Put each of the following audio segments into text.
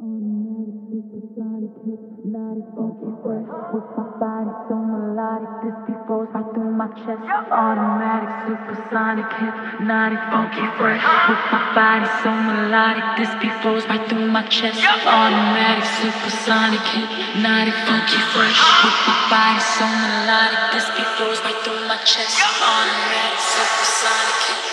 Automatic, supersonic, hypnotic, funky fresh. With my body so melodic, this beat flows right through my chest. Automatic, supersonic, hypnotic, funky fresh. With my body so melodic, this beat flows right through my chest. Automatic, supersonic, hypnotic, funky fresh. With my body so melodic, this beat flows right through my chest. Automatic, supersonic, hypnotic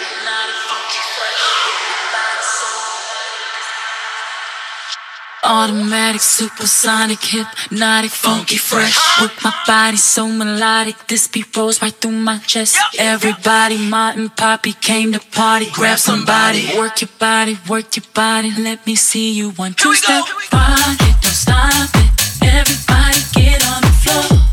Automatic, supersonic, hypnotic, funky, fresh. With my body so melodic, this beat rolls right through my chest. Everybody, Martin, Poppy came to party. Grab somebody, work your body, work your body. Let me see you one, two step. Don't stop it. Everybody, get on the floor.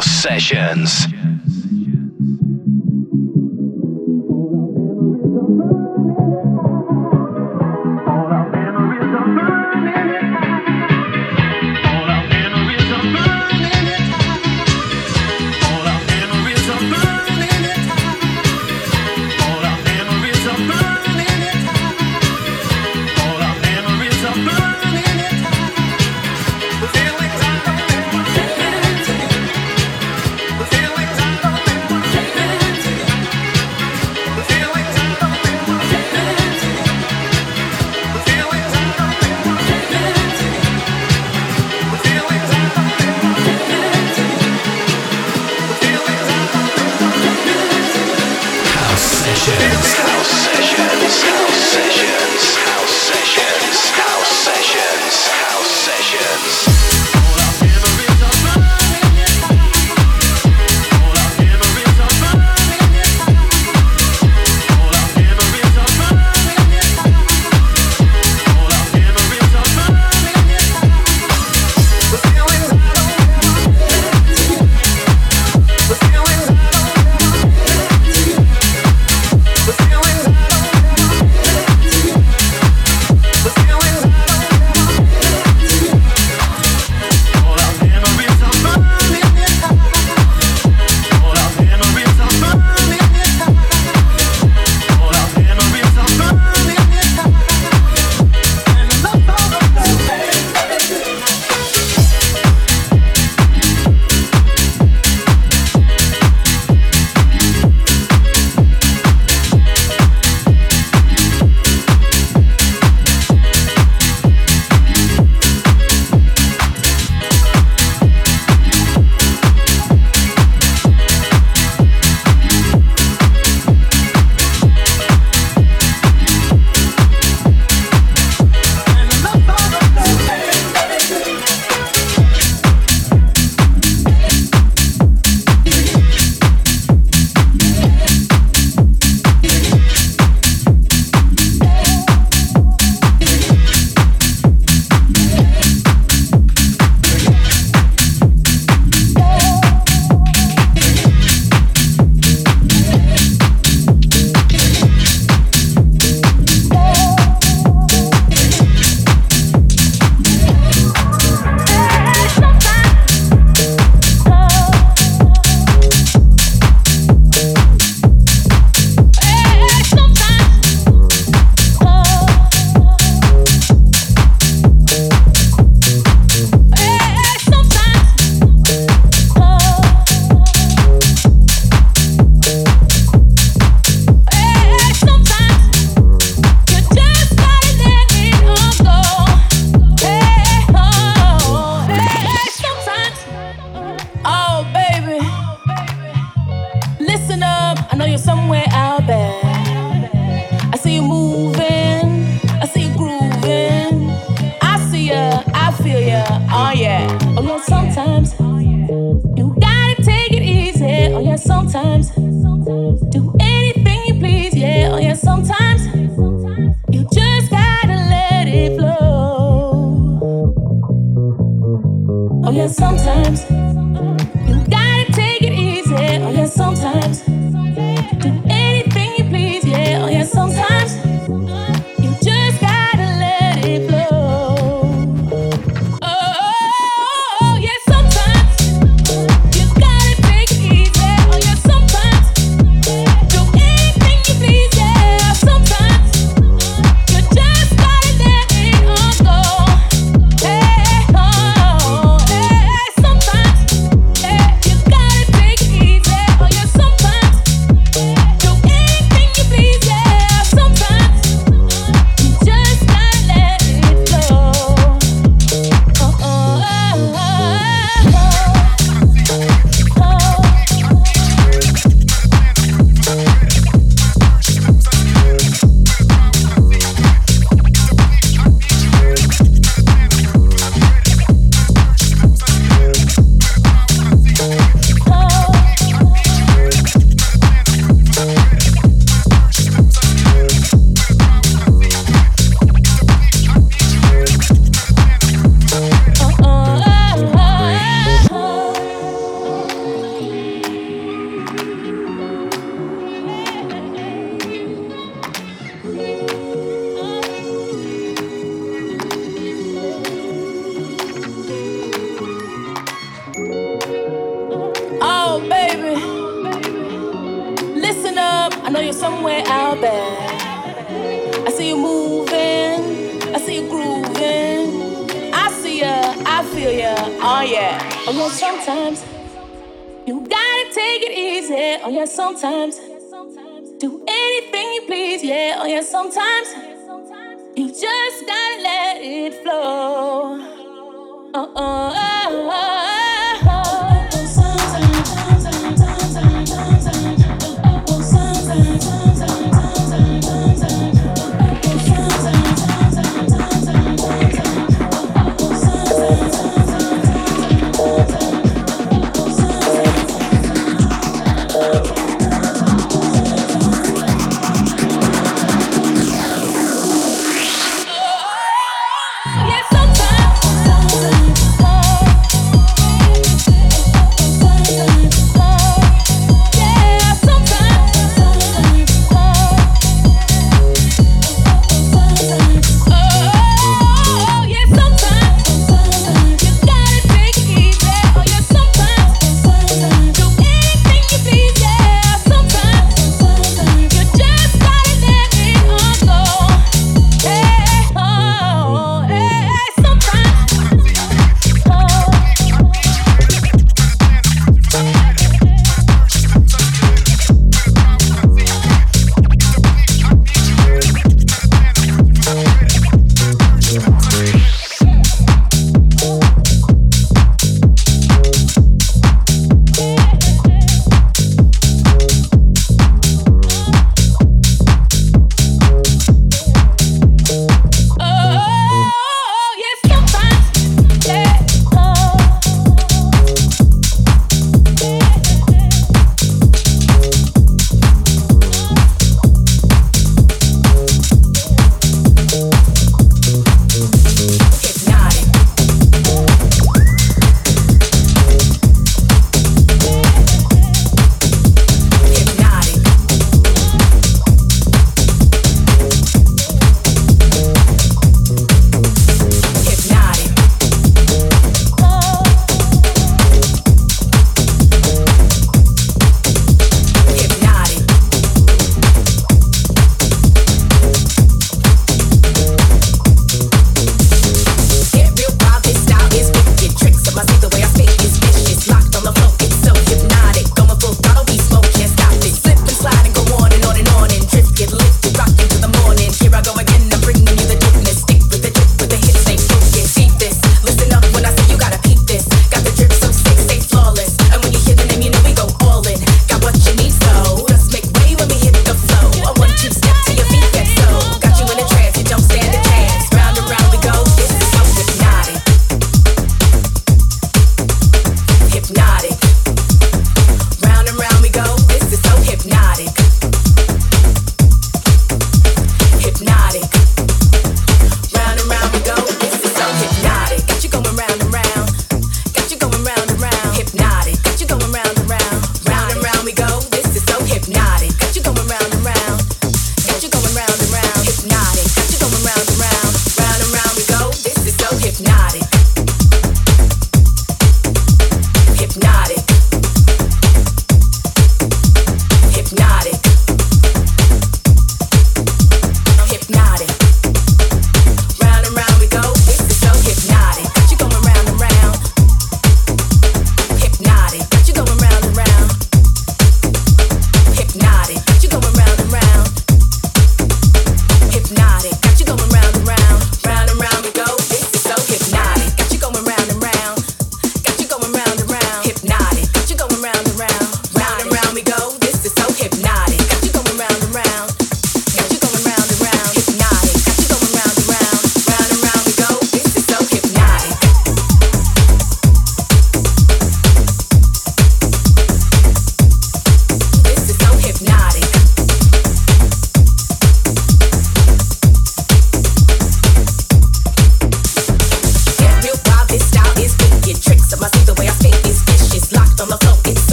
Sessions.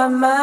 My mind.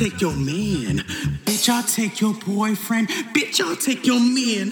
take your man. Bitch, I'll take your boyfriend. Bitch, I'll take your man.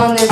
on this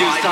do something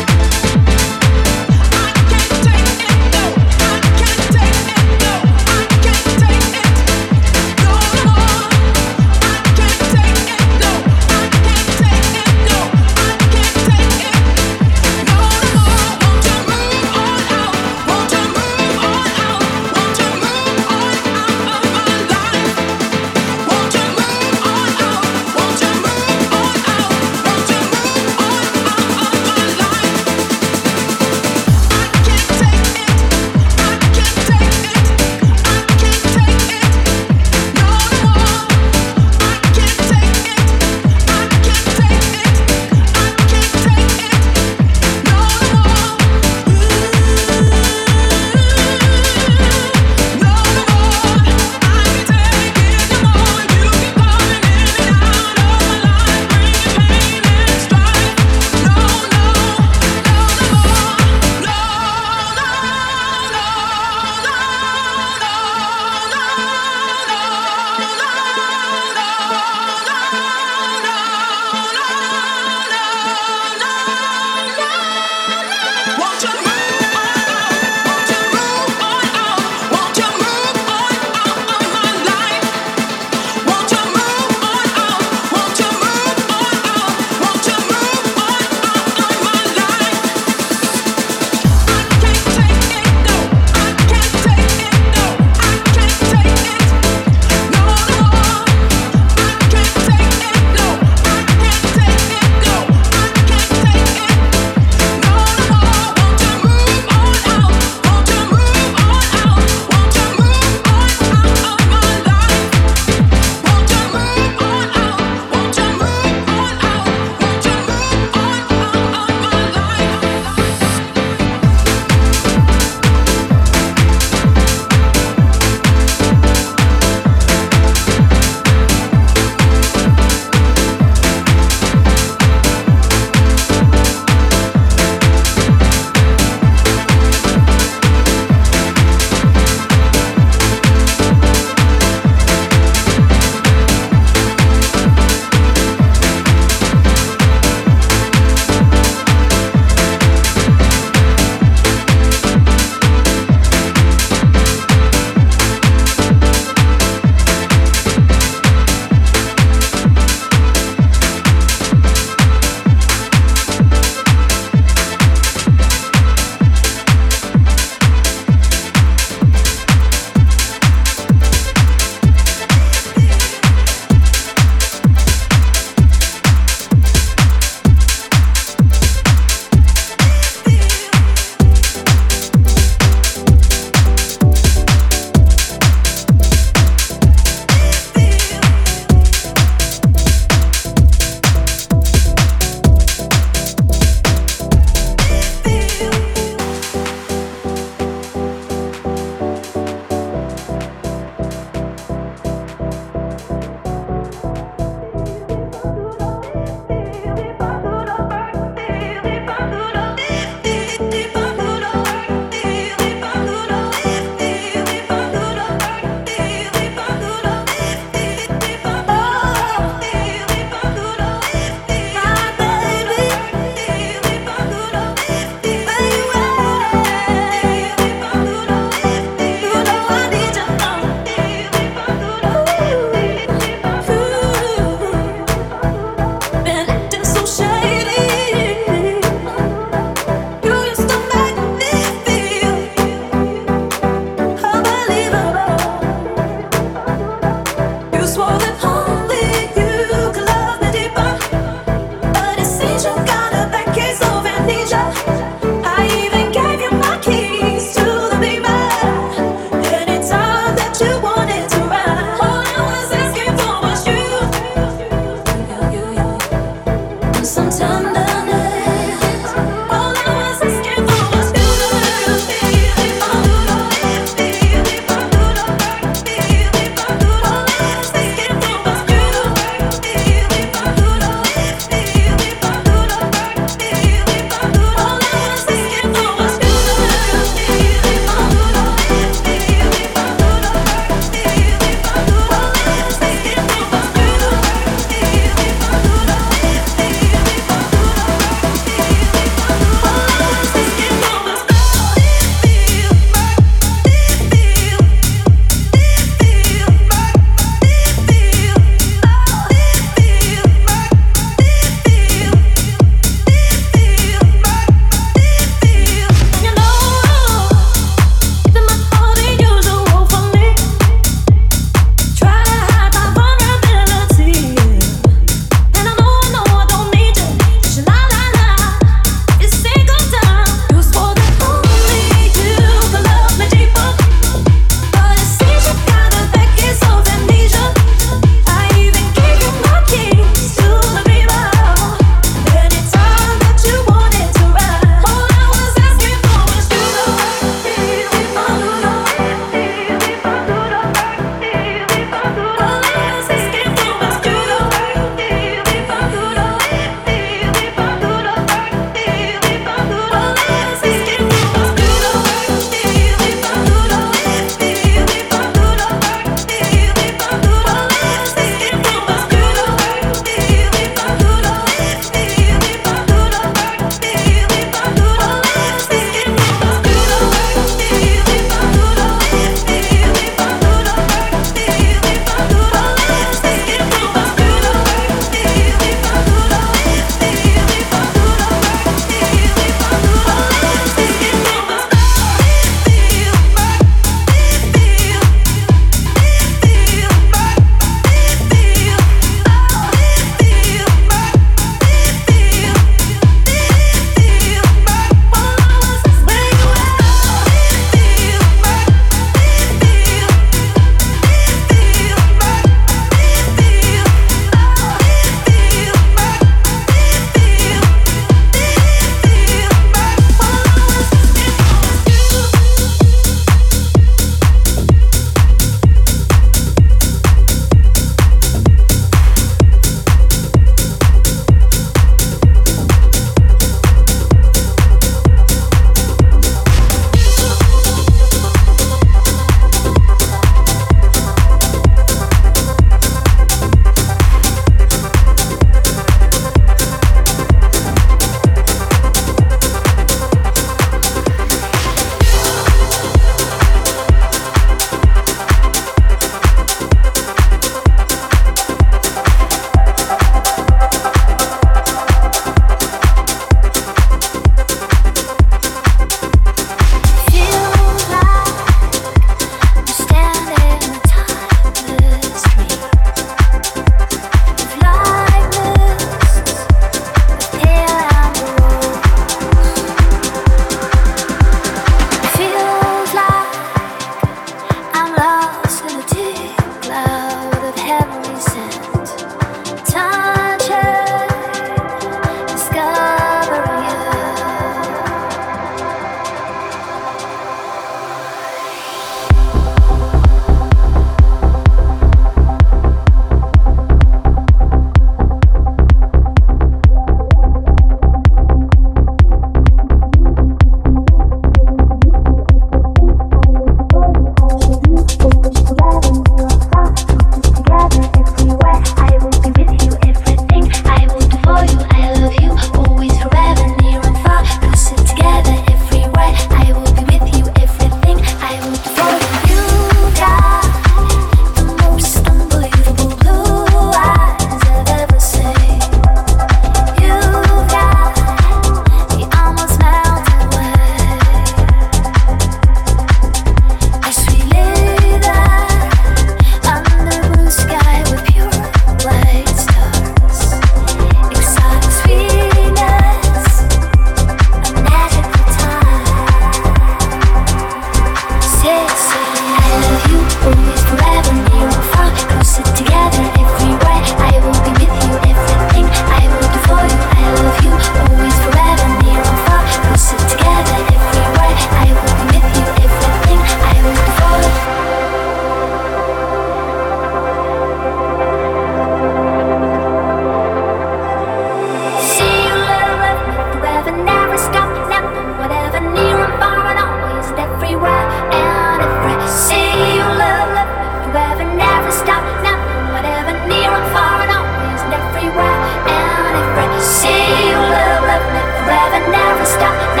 stop now.